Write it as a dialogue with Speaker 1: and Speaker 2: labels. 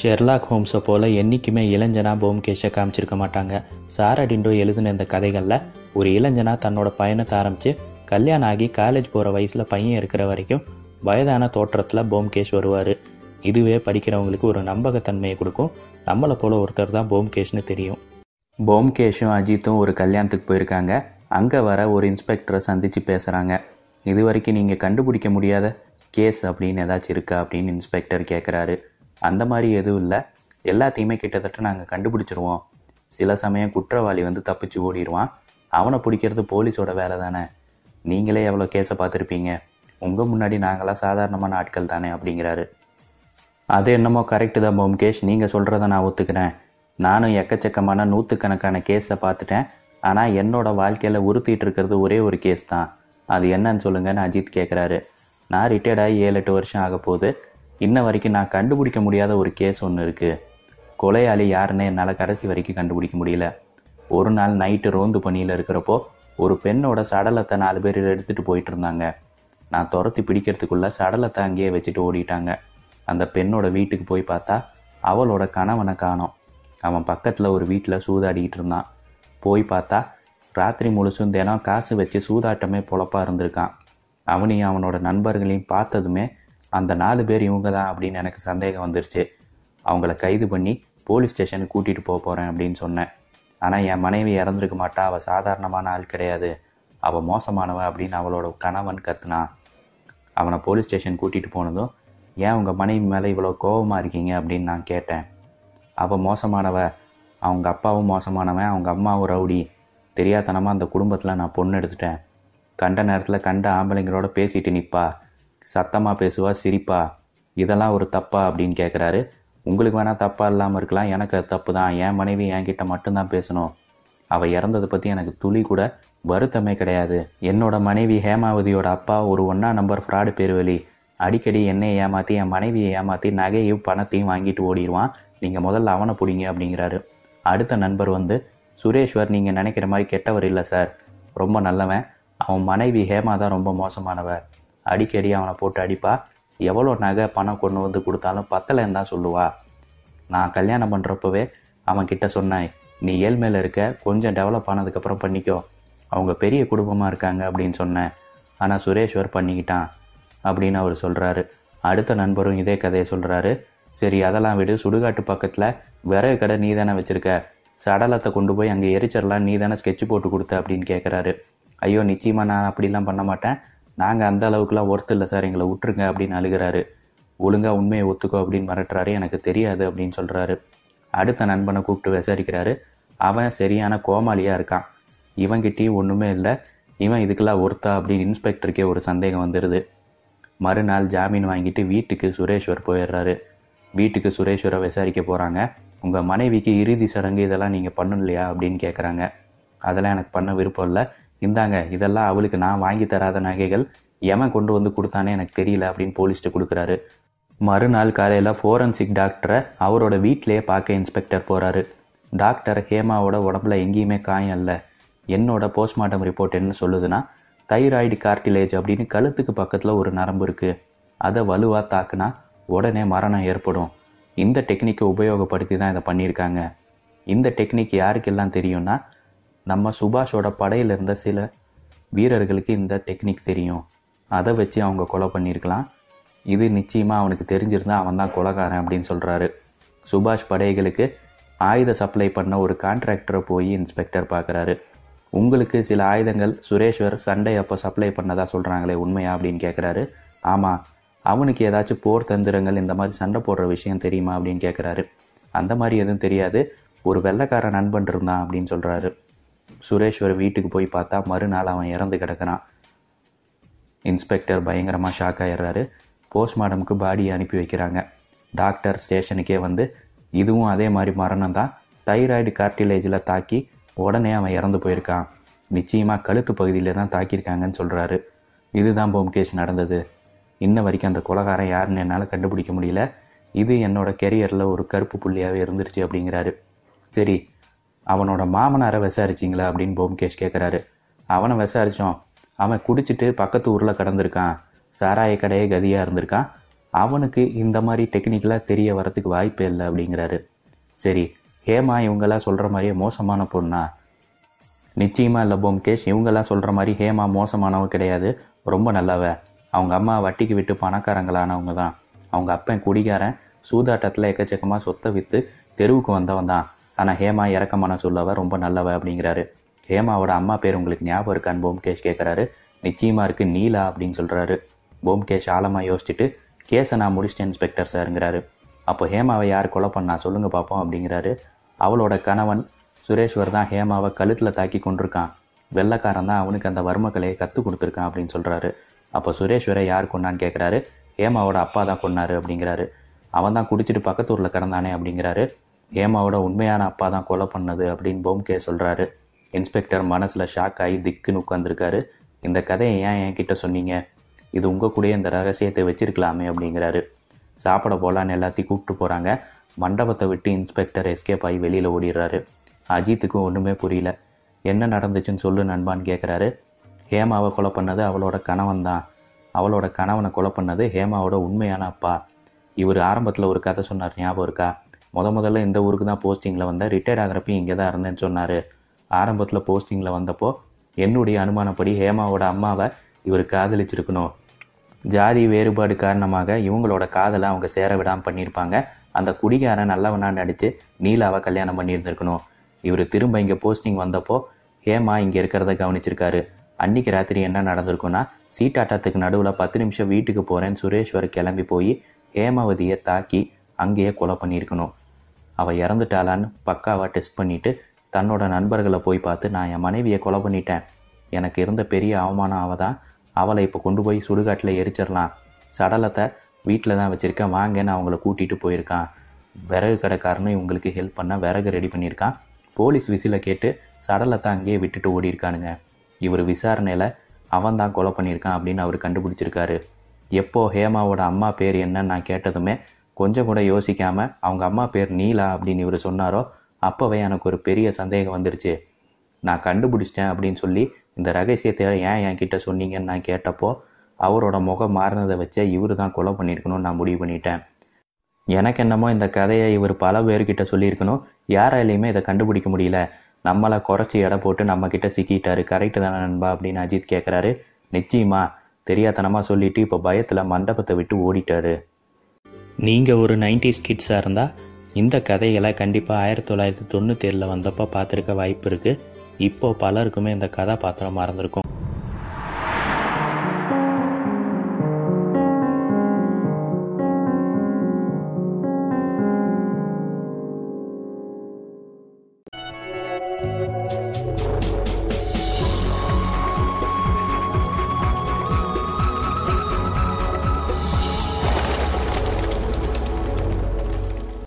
Speaker 1: Sherlock ஹோம்ஸை போல் என்றைக்குமே இளைஞனா போம்கேஷை காமிச்சிருக்க மாட்டாங்க. சாரா டிண்டோ எழுதின இந்த கதைகளில் ஒரு இளைஞனா தன்னோட பயணத்தை ஆரம்பித்து கல்யாணம் ஆகி காலேஜ் போகிற வயசில் பையன் இருக்கிற வரைக்கும் வயதான தோற்றத்தில் போம்கேஷ் வருவார். இதுவே படிக்கிறவங்களுக்கு ஒரு நம்பகத்தன்மையை கொடுக்கும். நம்மளை போல் ஒருத்தர் தான் போம்கேஷ்னு தெரியும். போம்கேஷும் அஜித்தும் ஒரு கல்யாணத்துக்கு போயிருக்காங்க. அங்கே வர ஒரு இன்ஸ்பெக்டரை சந்தித்து பேசுகிறாங்க இது வரைக்கும் நீங்கள் கண்டுபிடிக்க முடியாத கேஸ் அப்படின்னு ஏதாச்சும் இருக்கா அப்படின்னு இன்ஸ்பெக்டர் கேட்குறாரு அந்த மாதிரி எதுவும் இல்லை. எல்லாத்தையுமே கிட்டத்தட்ட நாங்கள் கண்டுபிடிச்சிருவோம். சில சமயம் குற்றவாளி வந்து தப்பிச்சு ஓடிடுவான் அவனை பிடிக்கிறது போலீஸோட வேலை தானே. நீங்களே எவ்வளோ கேஸை பார்த்துருப்பீங்க? உங்கள் முன்னாடி நாங்களாம் சாதாரணமான ஆட்கள் தானே அப்படிங்கிறாரு. அது என்னமோ கரெக்டு தான் போம்கேஷ் நீங்கள் சொல்கிறத நான் ஒத்துக்கிறேன். நானும் எக்கச்சக்கமான நூற்றுக்கணக்கான கேஸை பார்த்துட்டேன். ஆனால் என்னோடய வாழ்க்கையில் உறுத்திட்டு இருக்கிறது ஒரே ஒரு கேஸ் தான். அது என்னன்னு சொல்லுங்கன்னு அஜித் கேட்குறாரு நான் ரிட்டையர்ட் ஆகி ஏழு எட்டு வருஷம் ஆக போகுது இன்ன வரைக்கும் நான் கண்டுபிடிக்க முடியாத ஒரு கேஸ் ஒன்று இருக்குது கொலையாளி யாருன்னு என்னால் கடைசி வரைக்கும் கண்டுபிடிக்க முடியல. ஒரு நாள் நைட்டு ரோந்து பணியில் இருக்கிறப்போ ஒரு பெண்ணோட சடலத்தை நாலு பேர் எடுத்துகிட்டு போயிட்டு இருந்தாங்க. நான் துரத்தி பிடிக்கிறதுக்குள்ளே சடலத்தை அங்கேயே வச்சுட்டு ஓடிட்டாங்க. அந்த பெண்ணோட வீட்டுக்கு போய் பார்த்தா அவளோட கணவனை காணோம். அவன் பக்கத்தில் ஒரு வீட்டில் சூதாடிக்கிட்டு இருந்தான். போய் பார்த்தா ராத்திரி முழுசும் தினம் காசு வச்சு சூதாட்டமே பொழப்பா இருந்திருக்கான். அவனையும் அவனோட நண்பர்களையும் பார்த்ததுமே அந்த நாலு பேர் இவங்க தான் அப்படின்னு எனக்கு சந்தேகம் வந்துருச்சு. அவங்கள கைது பண்ணி போலீஸ் ஸ்டேஷனுக்கு கூட்டிகிட்டு போக போகிறேன் அப்படின்னு சொன்னேன். ஆனால் என் மனைவி இறந்துருக்க மாட்டா. அவள் சாதாரணமான ஆள் கிடையாது. அவள் மோசமானவ அப்படின்னு அவளோட கணவன் கத்துனான் அவனை போலீஸ் ஸ்டேஷன் கூட்டிகிட்டு போனதும் ஏன் உங்கள் மனைவி மேலே இவ்வளோ கோபமாக இருக்கீங்க? அப்படின்னு நான் கேட்டேன். அவள் மோசமானவ. அவங்க அப்பாவும் மோசமானவன். அவங்க அம்மாவும் ரவுடி. தெரியாதனமாக அந்த குடும்பத்தில் நான் பொண்ணு எடுத்துட்டேன். கண்ட நேரத்தில் கண்ட ஆம்பளைங்களோட பேசிட்டு நிற்பா சத்தமாக பேசுவா சிரிப்பா இதெல்லாம் ஒரு தப்பா? அப்படின்னு கேட்குறாரு உங்களுக்கு வேணால் தப்பாக இல்லாமல் இருக்கலாம். எனக்கு அது தப்பு தான் என் மனைவி என்கிட்ட மட்டும்தான் பேசணும். அவள் இறந்ததை பற்றி எனக்கு துளி கூட வருத்தமே கிடையாது. என்னோட மனைவி ஹேமாவதியோட அப்பா ஒரு ஒன்றா நம்பர் ஃப்ராடு பேருவலி அடிக்கடி என்னை ஏமாற்றி என் மனைவியை ஏமாற்றி நகையும் பணத்தையும் வாங்கிட்டு ஓடிடுவான் நீங்கள் முதல்ல அவனை பிடிங்க அப்படிங்கிறாரு. அடுத்த நண்பர் வந்து சுரேஷ்வர் நீங்கள் நினைக்கிற மாதிரி கெட்டவர் இல்லை சார். ரொம்ப நல்லவன். அவன் மனைவி ஹேமா தான் ரொம்ப மோசமானவ. அடிக்கடி அவனை போட்டு அடிப்பா. எவ்வளோ நகை பணம் கொண்டு வந்து கொடுத்தாலும் பத்தலைன்னு தான் சொல்லுவா. நான் கல்யாணம் பண்ணுறப்பவே அவன் கிட்ட சொன்னேன் நீ ஏழ்மையில் இருக்க கொஞ்சம் டெவலப் ஆனதுக்கப்புறம் பண்ணிக்கோ. அவங்க பெரிய குடும்பமாக இருக்காங்க அப்படின்னு சொன்னேன். ஆனால் சுரேஷ்வர் பண்ணிக்கிட்டான் அப்படின்னு அவர் சொல்கிறாரு அடுத்த நண்பரும் இதே கதையை சொல்கிறாரு சரி அதெல்லாம் விடு. சுடுகாட்டு பக்கத்தில் விறகு கடை நீ தானே வச்சுருக்க. சடலத்தை கொண்டு போய் அங்கே எரிச்சிடலாம் நீ தானே ஸ்கெட்ச் போட்டு கொடுத்த அப்படின்னு கேட்குறாரு ஐயோ நிச்சயமாக நான் அப்படிலாம் பண்ண மாட்டேன். நாங்கள் அந்த அளவுக்குலாம் ஒர்த்து இல்லை சார். எங்களை விட்டுருங்க அப்படின்னு அழுகிறாரு. ஒழுங்காக உண்மையை ஒத்துக்கோ அப்படின்னு மிரட்டுறாரு. எனக்கு தெரியாது அப்படின்னு சொல்கிறாரு அடுத்த நண்பனை கூப்பிட்டு விசாரிக்கிறாரு. அவன் சரியான கோமாளியாக இருக்கான். இவங்கிட்டையும் ஒன்றுமே இல்லை. இவன் இதுக்கெல்லாம் ஒர்த்தா அப்படின்னு இன்ஸ்பெக்டருக்கே ஒரு சந்தேகம் வந்துடுது மறுநாள் ஜாமீன் வாங்கிட்டு வீட்டுக்கு சுரேஷ்வர் போயிடுறாரு. வீட்டுக்கு சுரேஷ்வரை விசாரிக்க போகிறாங்க உங்கள் மனைவிக்கு இறுதி சடங்கு இதெல்லாம் நீங்கள் பண்ணலையா அப்படின்னு கேட்குறாங்க அதெல்லாம் எனக்கு பண்ண விருப்பம் இல்லை. இந்தாங்க இதெல்லாம் அவளுக்கு நான் வாங்கி தராத நகைகள் எவன் கொண்டு வந்து கொடுத்தானே எனக்கு தெரியல அப்படின்னு போலீஸ்ட்டு கொடுக்குறாரு. மறுநாள் காலையில் ஃபோரன்சிக் டாக்டரை அவரோட வீட்டிலேயே பார்க்க இன்ஸ்பெக்டர் போகிறாரு டாக்டர் ஹேமாவோட உடம்புல எங்கேயுமே காயம் இல்லை. என்னோட போஸ்ட்மார்ட்டம் ரிப்போர்ட் என்ன சொல்லுதுன்னா தைராய்டு கார்டிலேஜ் அப்படின்னு கழுத்துக்கு பக்கத்தில் ஒரு நரம்பு இருக்குது அதை வலுவாக தாக்குனா உடனே மரணம் ஏற்படும். இந்த டெக்னிக்கை உபயோகப்படுத்தி தான் இதை பண்ணியிருக்காங்க. இந்த டெக்னிக் யாருக்கெல்லாம் தெரியும்னா நம்ம சுபாஷோட படையில் இருந்த சில வீரர்களுக்கு இந்த டெக்னிக் தெரியும். அதை வச்சு அவங்க கொலை பண்ணியிருக்கலாம். இது நிச்சயமாக அவனுக்கு தெரிஞ்சிருந்தா அவன் தான் கொலைகாரன் அப்படின்னு சொல்கிறாரு சுபாஷ் படைகளுக்கு ஆயுத சப்ளை பண்ண ஒரு கான்ட்ராக்டரை போய் இன்ஸ்பெக்டர் பார்க்குறாரு. உங்களுக்கு சில ஆயுதங்கள் சுரேஷ்வர் சண்டை அப்போ சப்ளை பண்ணதா சொல்கிறாங்களே உண்மையா அப்படின்னு கேட்குறாரு ஆமாம் அவனுக்கு ஏதாச்சும் போர் தந்திரங்கள் இந்த மாதிரி சண்டை போடுற விஷயம் தெரியுமா அப்படின்னு கேட்குறாரு அந்த மாதிரி எதுவும் தெரியாது. ஒரு வெள்ளைக்கார நண்பன் இருந்தான் அப்படின்னு சொல்கிறாரு சுரேஷ்வர் வீட்டுக்கு போய் பார்த்தா மறுநாள் அவன் இறந்து கிடக்கிறான். இன்ஸ்பெக்டர் பயங்கரமாக ஷாக் ஆகிடுறாரு போஸ்ட்மார்ட்டமுக்கு பாடியை அனுப்பி வைக்கிறாங்க. டாக்டர் ஸ்டேஷனுக்கே வந்து இதுவும் அதே மாதிரி மரணம் தான். தைராய்டு கார்டிலேஜில் தாக்கி உடனே அவன் இறந்து போயிருக்கான். நிச்சயமாக கழுத்து பகுதியில் தான் தாக்கியிருக்காங்கன்னு சொல்கிறாரு இதுதான் போம்கேஷ் நடந்தது. இன்ன வரைக்கும் அந்த கொலகாரன் யாருன்னு என்னால் கண்டுபிடிக்க முடியல. இது என்னோட கெரியரில் ஒரு கருப்பு புள்ளியாகவே இருந்துருச்சு அப்படிங்கிறாரு. சரி அவனோட மாமனாரை விசாரிச்சிங்களா அப்படின்னு போம்கேஷ் கேட்குறாரு அவனை விசாரித்தோம் அவன் குடிச்சிட்டு பக்கத்து ஊரில் கடந்திருக்கான். சாராய கடையே கதியாக இருந்திருக்கான். அவனுக்கு இந்த மாதிரி டெக்னிக்கலாக தெரிய வரதுக்கு வாய்ப்பே இல்லை அப்படிங்கிறாரு. சரி ஹேமா இவங்கெல்லாம் சொல்கிற மாதிரியே மோசமான பொண்ணா? நிச்சயமாக இல்லை போம்கேஷ் இவங்கெல்லாம் சொல்கிற மாதிரி ஹேமா மோசமானவ கிடையாது. ரொம்ப நல்லவ. அவங்க அம்மா வட்டிக்கு விட்டு பணக்காரங்களானவங்க தான். அவங்க அப்பன் குடிகாரன் சூதாட்டத்தில் எக்கச்சக்கமாக சொத்தை விற்று தெருவுக்கு வந்தவன் தான். ஆனால் ஹேமா இறக்கமான சொல்லவ ரொம்ப நல்லவ அப்படிங்கிறாரு. ஹேமாவோட அம்மா பேர் உங்களுக்கு ஞாபகம் இருக்கான்னு போம்கேஷ் கேட்குறாரு நிச்சயமாக இருக்குது நீலா அப்படின்னு சொல்கிறாரு போம்கேஷ் ஆழமாக யோசிச்சுட்டு கேஸை நான் முடிச்சிட்டேன் இன்ஸ்பெக்டர் சாருங்கிறாரு. அப்போ ஹேமாவை யார் கொலை பண்ணா? சொல்லுங்கள் பார்ப்போம் அப்படிங்கிறாரு. அவளோட கணவன் சுரேஷ்வர் தான் ஹேமாவை கழுத்தில் தாக்கி கொண்டிருக்கான். வெள்ளைக்காரன் தான் அவனுக்கு அந்த வர்ம கலையை கற்றுக் கொடுத்துருக்கான் அப்படின்னு சொல்கிறாரு அப்போ சுரேஷ்வரை யார் கொண்டான்னு கேட்குறாரு ஹேமாவோட அப்பா தான் கொன்னாரு அப்படிங்கிறாரு. அவன் தான் குடிச்சிட்டு பக்கத்து ஊரில் கிடந்தானே அப்படிங்கிறாரு. ஹேமாவோட உண்மையான அப்பா தான் கொலை பண்ணது அப்படின்னு போம்கே சொல்கிறாரு இன்ஸ்பெக்டர் மனசில் ஷாக் ஆகி திக்குன்னு உட்காந்துருக்காரு இந்த கதையை ஏன் என்கிட்ட சொன்னீங்க? இது உங்கள் கூடயே இந்த ரகசியத்தை வச்சிருக்கலாமே அப்படிங்கிறாரு. சாப்பிட போகலான்னு எல்லாத்தையும் கூப்பிட்டு போகிறாங்க மண்டபத்தை விட்டு இன்ஸ்பெக்டர் எஸ்கேப் ஆகி வெளியில் ஓடிடுறாரு. அஜித்துக்கும் ஒன்றுமே புரியல. என்ன நடந்துச்சுன்னு சொல்லு நண்பான்னு கேட்குறாரு ஹேமாவை கொலை பண்ணது அவளோட கணவன் தான். அவளோட கணவனை கொலை பண்ணது ஹேமாவோட உண்மையான அப்பா. இவர் ஆரம்பத்தில் ஒரு கதை சொன்னார் ஞாபகம் இருக்கா? முத முதல்ல இந்த ஊருக்கு தான் போஸ்டிங்கில் வந்தேன். ரிட்டையர்ட் ஆகிறப்பையும் இங்கே தான் இருந்தேன்னு சொன்னார். ஆரம்பத்தில் போஸ்டிங்கில் வந்தப்போ என்னுடைய அனுமானப்படி ஹேமாவோட அம்மாவை இவர் காதலிச்சிருக்கணும். ஜாதி வேறுபாடு காரணமாக இவங்களோட காதலை அவங்க சேர விடாமல் பண்ணியிருப்பாங்க. அந்த குடிகாரன் நல்லவனா நடித்து நீலாவை கல்யாணம் பண்ணியிருந்திருக்கணும். இவர் திரும்ப இங்கே போஸ்டிங் வந்தப்போ ஹேமா இங்கே இருக்கிறத கவனிச்சிருக்காரு. அன்னைக்கு ராத்திரி என்ன நடந்திருக்குன்னா சீட்டாட்டத்துக்கு நடுவில் பத்து நிமிஷம் வீட்டுக்கு போகிறேன்னு சுரேஸ்வர் கிளம்பி போய் ஹேமாவதியை தாக்கி அங்கேயே கொலை பண்ணியிருக்கணும். அவள் இறந்துட்டாளான்னு பக்காவாக டெஸ்ட் பண்ணிவிட்டு தன்னோட நண்பர்களை போய் பார்த்து நான் என் மனைவியை கொலை பண்ணிட்டேன். எனக்கு இருந்த பெரிய அவமானம் அவள் தான். அவளை இப்போ கொண்டு போய் சுடுகாட்டில் எரிச்சிடலாம். சடலத்தை வீட்டில் தான் வச்சுருக்கேன். வாங்கன்னு அவங்கள கூட்டிகிட்டு போயிருக்கான். விறகு கடைக்காரனும் இவங்களுக்கு ஹெல்ப் பண்ண விறகு ரெடி பண்ணியிருக்கான். போலீஸ் விசில கேட்டு சடலத்தை அங்கேயே விட்டுட்டு ஓடியிருக்கானுங்க. இவர் விசாரணையில் அவன் தான் கொலை பண்ணியிருக்கான் அப்படின்னு அவர் கண்டுபிடிச்சிருக்காரு. எப்போ ஹேமாவோட அம்மா பேர் என்னன்னு நான் கேட்டதுமே கொஞ்சம் கூட யோசிக்காம அவங்க அம்மா பேர் நீலா அப்படின்னு இவர் சொன்னாரோ அப்போவே எனக்கு ஒரு பெரிய சந்தேகம் வந்துருச்சு. நான் கண்டுபிடிச்சிட்டேன் அப்படின்னு சொல்லி இந்த ரகசியத்தை ஏன் என் கிட்டே சொன்னீங்கன்னு நான் கேட்டப்போ அவரோட முகம் மாறினதை வச்சே இவர் தான் கொலை பண்ணியிருக்கணும்னு நான் முடிவு பண்ணிட்டேன். எனக்கு என்னமோ இந்த கதையை இவர் பல பேர்கிட்ட சொல்லியிருக்கணும். யாராலையுமே இதை கண்டுபிடிக்க முடியல. நம்மளை குறைச்சி எடை போட்டு நம்மக்கிட்ட சிக்கிட்டாரு. கரெக்டு தானே நண்பா அப்படின்னு அஜித் கேட்குறாரு நிச்சயமா தெரியாதனமாக சொல்லிட்டு இப்போ பயத்தில் மண்டபத்தை விட்டு ஓடிட்டாரு. நீங்கள் ஒரு நைன்டிஸ் கிட்ஸாக இருந்தால் இந்த கதைகளை கண்டிப்பாக ஆயிரத்தி தொள்ளாயிரத்தி தொண்ணூத்தேழில் வந்தப்போ பார்த்துருக்க வாய்ப்பு இருக்குது இப்போ பலருக்குமே இந்த கதாபாத்திரம் மறந்துருக்கும்.